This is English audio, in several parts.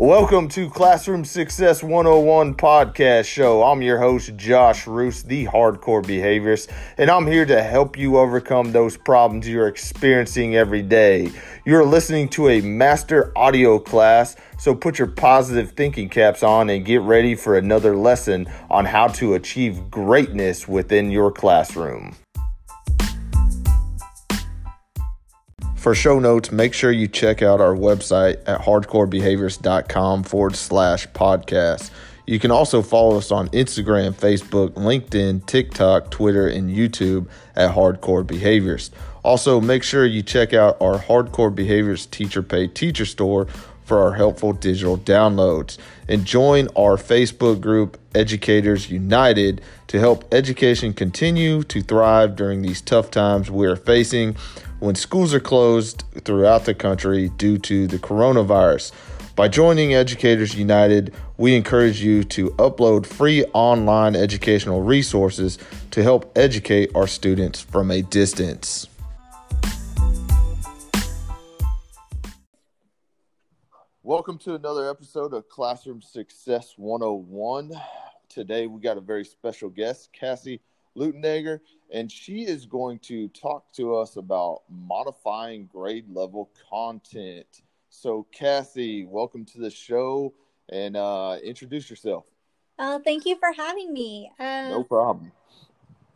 Welcome to Classroom Success 101 podcast show. I'm your host, Josh Roos, the hardcore behaviorist, and I'm here to help you overcome those problems you're experiencing every day. You're listening to a master audio class, so put your positive thinking caps on and get ready for another lesson on how to achieve greatness within your classroom. For show notes, make sure you check out our website at hardcorebehaviors.com forward slash podcast. You can also follow us on Instagram, Facebook, LinkedIn, TikTok, Twitter, and YouTube at Hardcore Behaviors. Also, make sure you check out our Hardcore Behaviors Teacher Pay Teacher Store for our helpful digital downloads. And join our Facebook group, Educators United, to help education continue to thrive during these tough times we are facing when schools are closed throughout the country due to the coronavirus. By joining Educators United, we encourage you to upload free online educational resources to help educate our students from a distance. Welcome to another episode of Classroom Success 101. Today we got a very special guest, Cassie Lutendegger, and she is going to talk to us about modifying grade level content. So, Cassie, welcome to the show and uh, introduce yourself. Uh, thank you for having me. Um, no problem.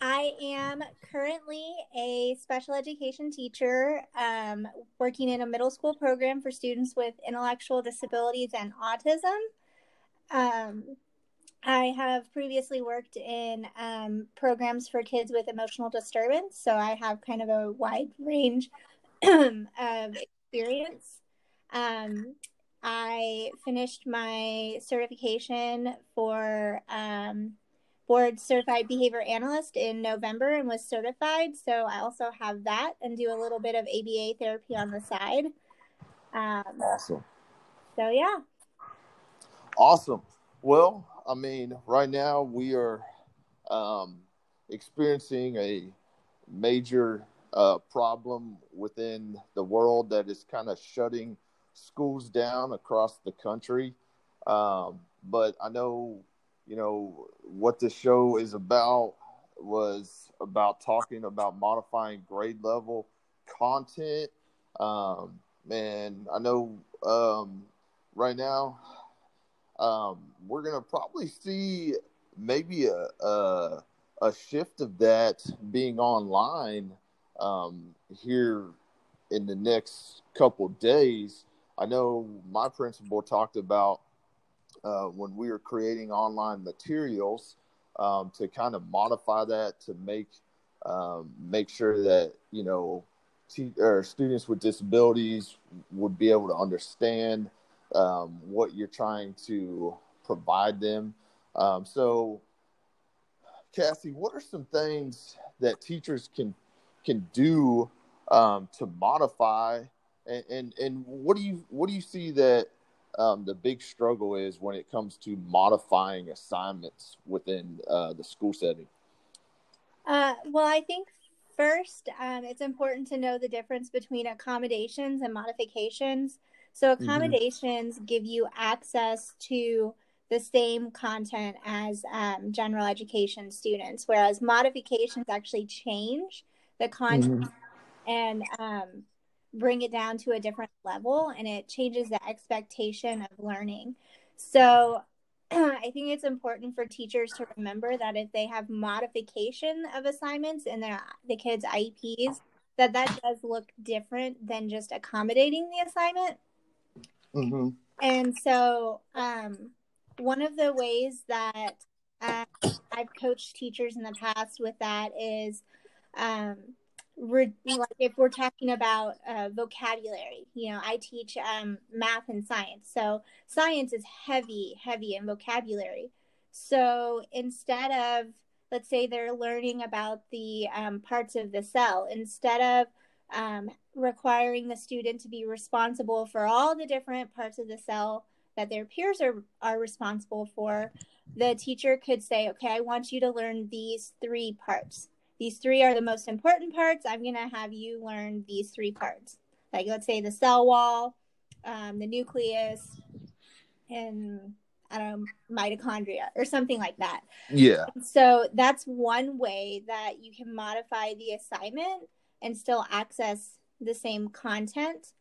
I am currently a special education teacher um, working in a middle school program for students with intellectual disabilities and autism. Um, I have previously worked in um, programs for kids with emotional disturbance, so I have kind of a wide range of experience. Um, I finished my certification for um, board certified behavior analyst in November and was certified. So I also have that and do a little bit of ABA therapy on the side. Um, awesome. So yeah. Awesome. Well, I mean, right now we are um, experiencing a major uh, problem within the world that is kind of shutting schools down across the country. Um, but I know, you know, what the show is about was about talking about modifying grade level content. Um, and I know um, right now um, we're going to probably see maybe a, a, a shift of that being online um, here in the next couple days. I know my principal talked about uh, when we were creating online materials um, to kind of modify that to make um, make sure that you know t- or students with disabilities would be able to understand um, what you're trying to provide them. Um, so, Cassie, what are some things that teachers can can do um, to modify, and, and, and what do you what do you see that um, the big struggle is when it comes to modifying assignments within uh, the school setting? Uh, well, I think first um, it's important to know the difference between accommodations and modifications. So mm-hmm. accommodations mm-hmm. give you access to the same content as um, general education students, whereas modifications actually change the content mm-hmm. and um, bring it down to a different level, and it changes the expectation of learning. So I think it's important for teachers to remember that if they have modification of assignments in their the kids' IEPs, that that does look different than just accommodating the assignment. Mm-hmm. And so, um, one of the ways that uh, I've coached teachers in the past with that is, um, re- like if we're talking about uh, vocabulary, you know, I teach um, math and science. So science is heavy, heavy in vocabulary. So instead of, let's say they're learning about the um, parts of the cell, instead of um, requiring the student to be responsible for all the different parts of the cell that their peers are, are responsible for, the teacher could say, okay, I want you to learn these three parts. These three are the most important parts. I'm going to have you learn these three parts. Like, let's say the cell wall, um, the nucleus, and I don't know, mitochondria or something like that. Yeah. So that's one way that you can modify the assignment and still access the same content.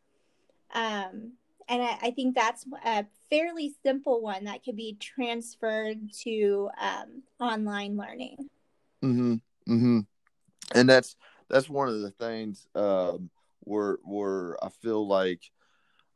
Um, and I, I, think that's a fairly simple one that could be transferred to um, online learning. Mm-hmm. Mm-hmm. And that's that's one of the things um, where where I feel like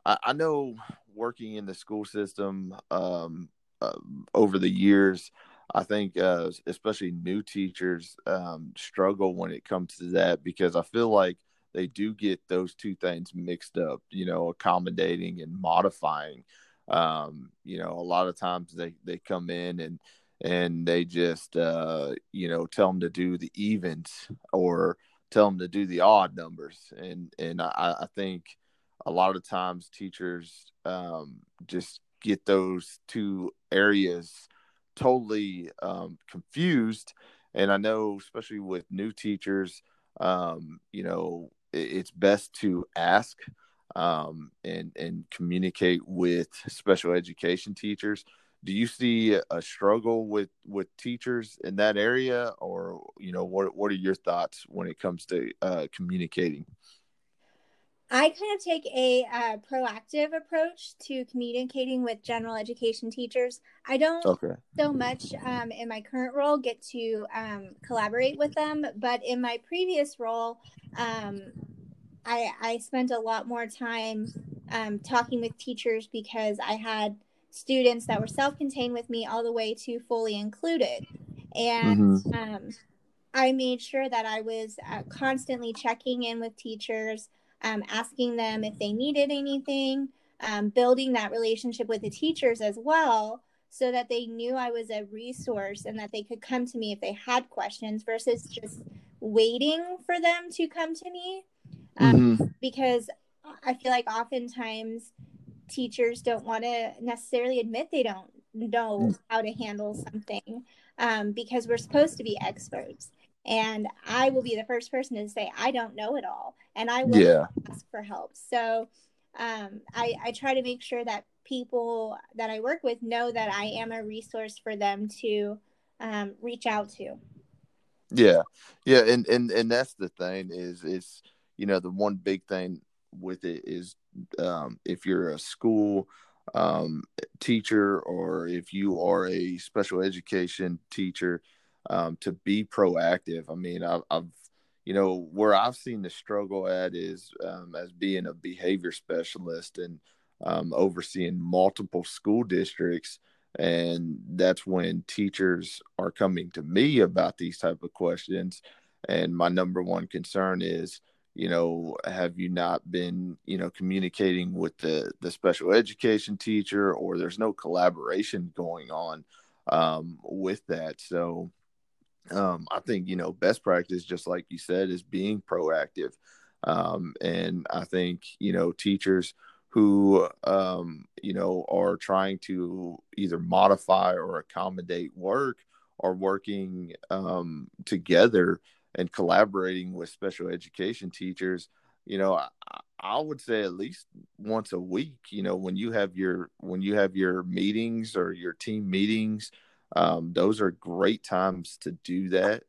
I, I know working in the school system um, uh, over the years, I think uh, especially new teachers um, struggle when it comes to that because I feel like they do get those two things mixed up. You know, accommodating and modifying. Um, you know, a lot of times they they come in and and they just uh, you know tell them to do the evens or tell them to do the odd numbers and and I, I think a lot of times teachers um, just get those two areas totally um, confused. And I know, especially with new teachers, um, you know, it, it's best to ask um, and and communicate with special education teachers. Do you see a struggle with with teachers in that area, or you know, what what are your thoughts when it comes to uh, communicating? I kind of take a uh, proactive approach to communicating with general education teachers. I don't okay. so much um, in my current role get to um, collaborate with them, but in my previous role, um, I, I spent a lot more time um, talking with teachers because I had students that were self contained with me all the way to fully included. And mm-hmm. Um, I made sure that I was uh, constantly checking in with teachers um, asking them if they needed anything, um, building that relationship with the teachers as well, so that they knew I was a resource and that they could come to me if they had questions versus just waiting for them to come to me. Um, mm-hmm. Because I feel like oftentimes teachers don't want to necessarily admit they don't know mm. how to handle something um, because we're supposed to be experts and I will be the first person to say I don't know it all, and I will yeah. ask for help. So um, I, I try to make sure that people that I work with know that I am a resource for them to um, reach out to. Yeah, yeah, and and and that's the thing is is you know the one big thing with it is um, if you're a school um, teacher or if you are a special education teacher um, to be proactive. I mean, I've, I've, you know, where I've seen the struggle at is um, as being a behavior specialist and um, overseeing multiple school districts. And that's when teachers are coming to me about these type of questions. And my number one concern is, you know, have you not been, you know, communicating with the the special education teacher, or there's no collaboration going on um, with that. So, um, I think you know best practice, just like you said, is being proactive. Um, and I think you know teachers who um, you know are trying to either modify or accommodate work are working um, together and collaborating with special education teachers. You know, I, I would say at least once a week. You know, when you have your when you have your meetings or your team meetings um, those are great times to do that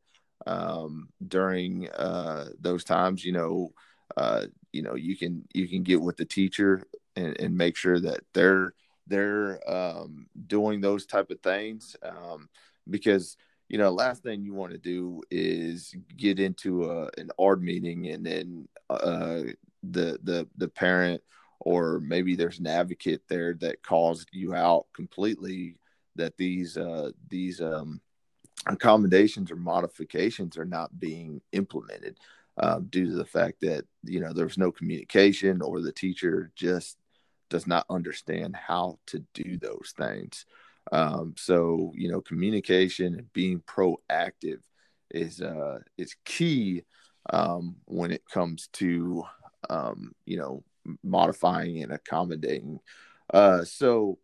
um, during uh, those times. You know, uh, you know you can you can get with the teacher and, and make sure that they're they're um, doing those type of things um, because you know last thing you want to do is get into a, an ARD meeting and then uh, the the the parent or maybe there's an advocate there that calls you out completely that these uh, these um, accommodations or modifications are not being implemented uh, due to the fact that you know there's no communication or the teacher just does not understand how to do those things. Um, so you know, communication and being proactive is uh, is key um, when it comes to um, you know modifying and accommodating. Uh, so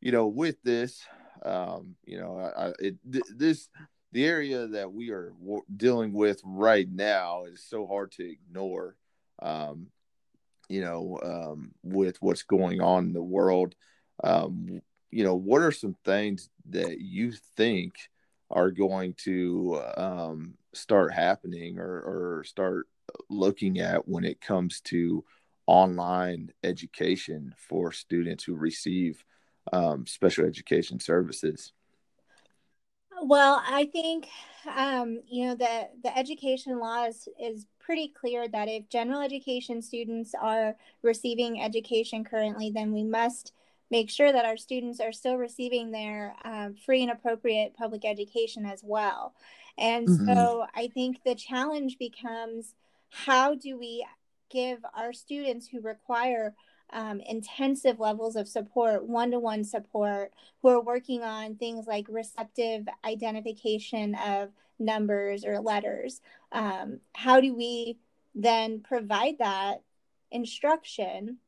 you know, with this, um, you know, I, it, th- this the area that we are w- dealing with right now is so hard to ignore. Um, you know, um, with what's going on in the world, um, you know, what are some things that you think are going to um, start happening or, or start looking at when it comes to online education for students who receive um, special education services? Well, I think um, you know the the education law is, is pretty clear that if general education students are receiving education currently, then we must make sure that our students are still receiving their um, free and appropriate public education as well. And mm-hmm. so I think the challenge becomes how do we give our students who require um, intensive levels of support, one to one support, who are working on things like receptive identification of numbers or letters. Um, how do we then provide that instruction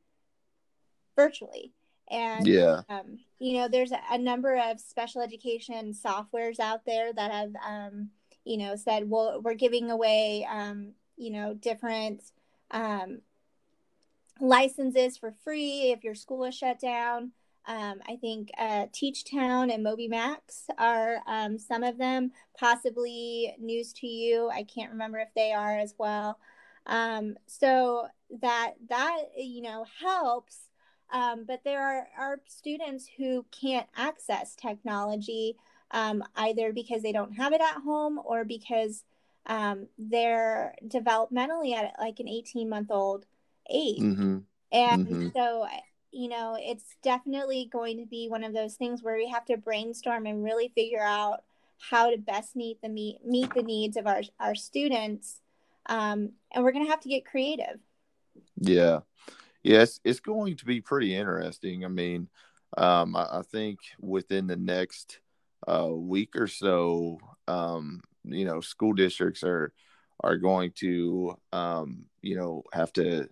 virtually? And, yeah. Um, you know, there's a, a, number of special education softwares out there that have, um, you know, said, well, we're giving away, um, you know, different um, licenses for free if your school is shut down. Um, I think uh, TeachTown and MobyMax are um, some of them, possibly News-2-You. I can't remember if they are as well. Um, so that that you know helps, um, but there are, are students who can't access technology um, either because they don't have it at home or because um, they're developmentally at like an 18 month old age. Mm-hmm. And mm-hmm. so, you know, it's definitely going to be one of those things where we have to brainstorm and really figure out how to best meet the meet, meet the needs of our, our students. Um, and we're going to have to get creative. Yeah. Yes, it's going to be pretty interesting. I mean, um, I, I, think within the next uh, week or so, um, you know, school districts are are going to, um, you know, have to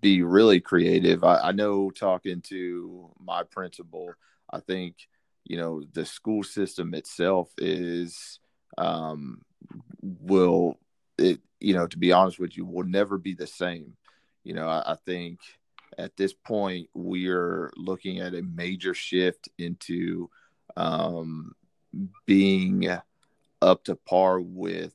be really creative. I, I know talking to my principal, I think you know the school system itself is um, will it you know to be honest with you will never be the same. You know, I, I think at this point we're looking at a major shift into um, being up to par with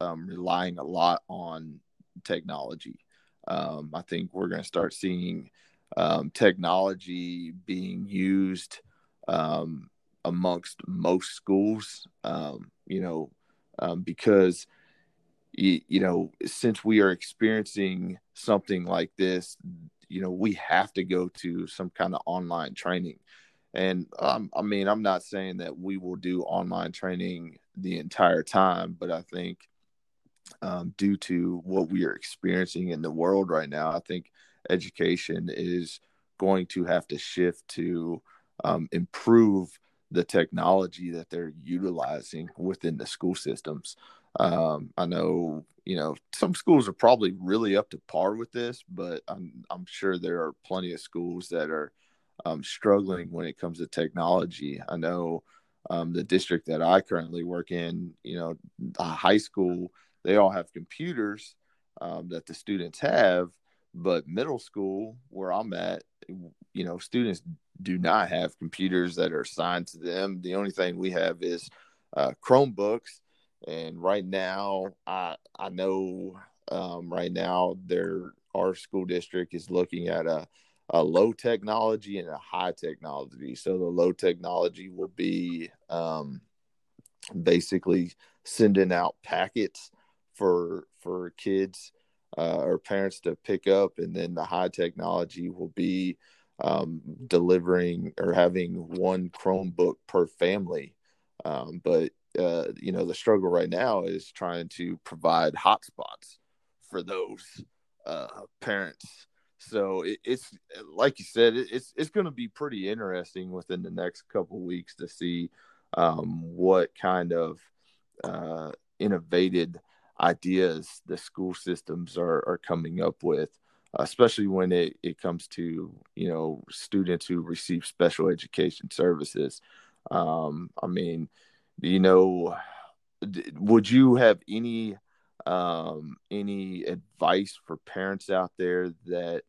um, relying a lot on technology. Um, I think we're going to start seeing um, technology being used um, amongst most schools. Um, you know, um, because you, you know since we are experiencing something like this, you know we have to go to some kind of online training. And um, I mean, I'm not saying that we will do online training the entire time, but I think um, due to what we are experiencing in the world right now, I think education is going to have to shift to um, improve the technology that they're utilizing within the school systems. Um, I know, you know, some schools are probably really up to par with this, but I'm I'm sure there are plenty of schools that are um, struggling when it comes to technology. I know um, the district that I currently work in, you know, a high school they all have computers um, that the students have, but middle school, where I'm at, you know, students do not have computers that are assigned to them. The only thing we have is uh, Chromebooks, and right now, I I know um, right now our school district is looking at a a low technology and a high technology. So the low technology will be um, basically sending out packets for for kids uh, or parents to pick up, and then the high technology will be um, delivering or having one Chromebook per family. Um, but uh, you know the struggle right now is trying to provide hotspots for those uh, parents. So it, it's like you said, it, it's it's going to be pretty interesting within the next couple weeks to see um, what kind of uh, innovated ideas the school systems are, are coming up with, especially when it, it comes to, you know, students who receive special education services. Um, I mean, you know, would you have any um, any advice for parents out there that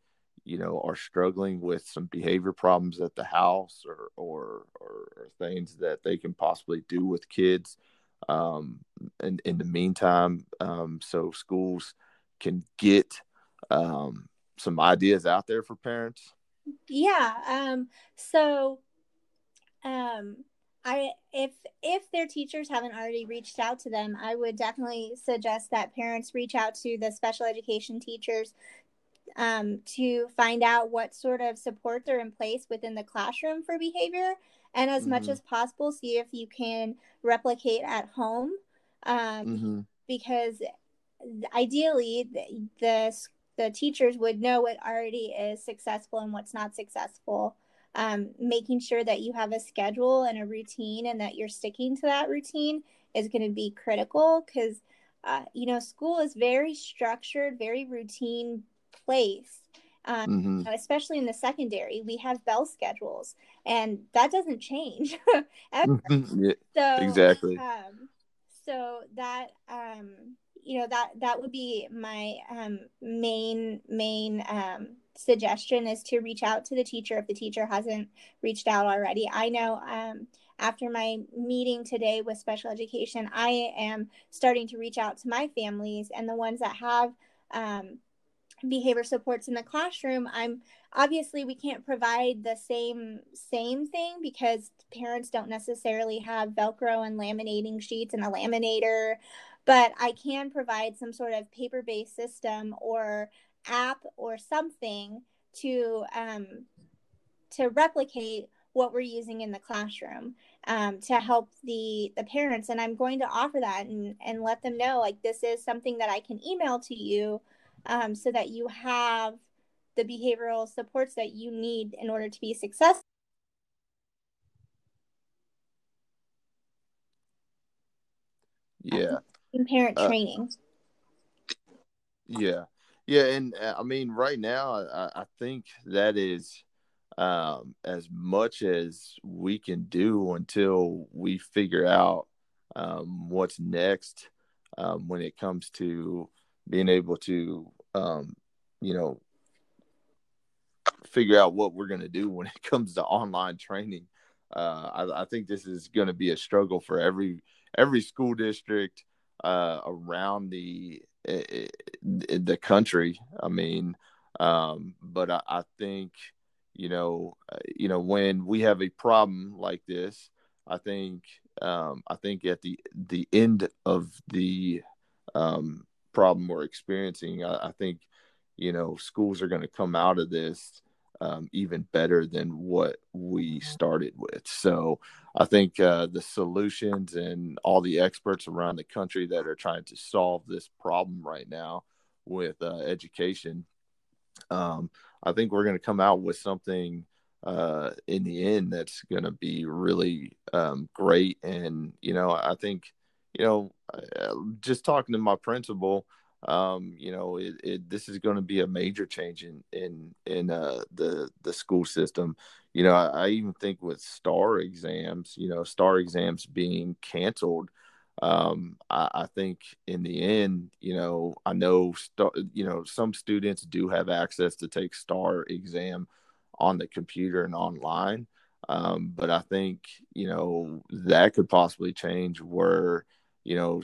you know are struggling with some behavior problems at the house or or, or, or things that they can possibly do with kids um, in, in the meantime um, so schools can get um, some ideas out there for parents? Yeah um, so um, I if if their teachers haven't already reached out to them, I would definitely suggest that parents reach out to the special education teachers um, to find out what sort of supports are in place within the classroom for behavior, and as mm-hmm. much as possible, see if you can replicate at home, um, mm-hmm. because ideally the, the the teachers would know what already is successful and what's not successful um, making sure that you have a schedule and a routine and that you're sticking to that routine is going to be critical because uh, you know school is very structured very routine place um, mm-hmm. especially in the secondary we have bell schedules and that doesn't change yeah, so exactly um, so that um, you know that that would be my um, main main um, suggestion is to reach out to the teacher if the teacher hasn't reached out already. I know um, after my meeting today with special education, I am starting to reach out to my families and the ones that have um, behavior supports in the classroom. I'm obviously we can't provide the same same thing because parents don't necessarily have Velcro and laminating sheets and a laminator but I can provide some sort of paper based system or app or something to um, to replicate what we're using in the classroom um, to help the the parents and i'm going to offer that and, and let them know like this is something that i can email to you um, so that you have the behavioral supports that you need in order to be successful. Yeah. Parent uh, training. Yeah. Yeah, and uh, I mean, right now, I, I think that is um, as much as we can do until we figure out um, what's next um, when it comes to being able to, um, you know, figure out what we're going to do when it comes to online training. Uh, I, I, think this is going to be a struggle for every every school district uh, around the the country. I mean, um, but I, I, think you know, uh, you know, when we have a problem like this, I think um, I think at the the end of the um, problem we're experiencing, I, I, think you know schools are going to come out of this um, even better than what we started with. So I think uh, the solutions and all the experts around the country that are trying to solve this problem right now with uh, education, um, I think we're going to come out with something uh, in the end that's going to be really um, great. And, you know, I think, you know, uh, just talking to my principal, um, you know, it, it, this is going to be a major change in in in uh, the the school system. You know, I, I, even think with STAAR exams, you know, STAAR exams being canceled. Um, I, I, think in the end, you know, I know, STAAR, you know, some students do have access to take STAAR exam on the computer and online. Um, but I think, you know, that could possibly change where, you know,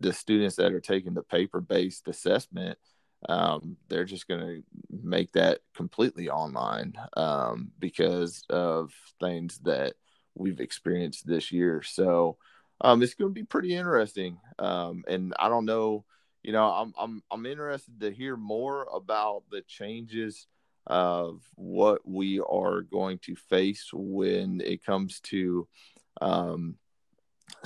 the students that are taking the paper based assessment um, they're just going to make that completely online um, because of things that we've experienced this year. So um, it's going to be pretty interesting. Um, and I don't know, you know, I'm I'm I'm interested to hear more about the changes of what we are going to face when it comes to um,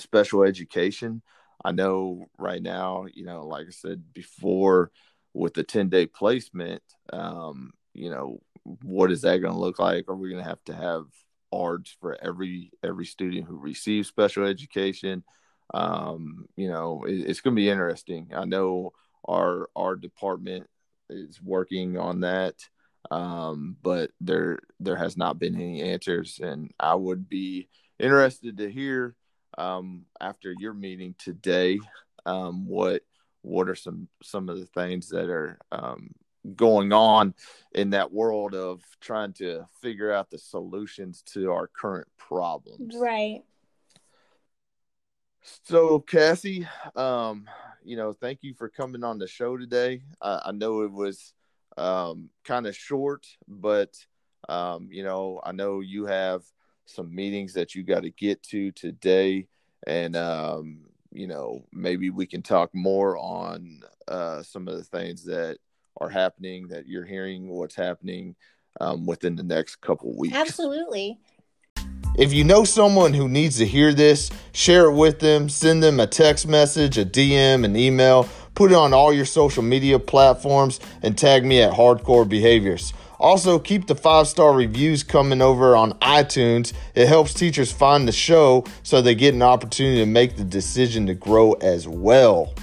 special education. I know right now, you know, like I said before, with the 10 day placement, um, you know, what is that going to look like? Are we going to have to have ARDs for every every student who receives special education? Um, you know, it, it's going to be interesting. I know our our department is working on that, um, but there there has not been any answers, and I would be interested to hear um, after your meeting today, um, what what are some some of the things that are um, going on in that world of trying to figure out the solutions to our current problems. Right. So, Cassie, um, you know, thank you for coming on the show today. I, I know it was um, kind of short, but um, you know, I know you have some meetings that you got to get to today, and um, you know, maybe we can talk more on uh, some of the things that are happening that you're hearing what's happening um, within the next couple weeks. Absolutely. If you know someone who needs to hear this, share it with them, send them a text message, a DM, an email, put it on all your social media platforms, and tag me at Hardcore Behaviors. Also, keep the five star reviews coming over on iTunes. It helps teachers find the show so they get an opportunity to make the decision to grow as well.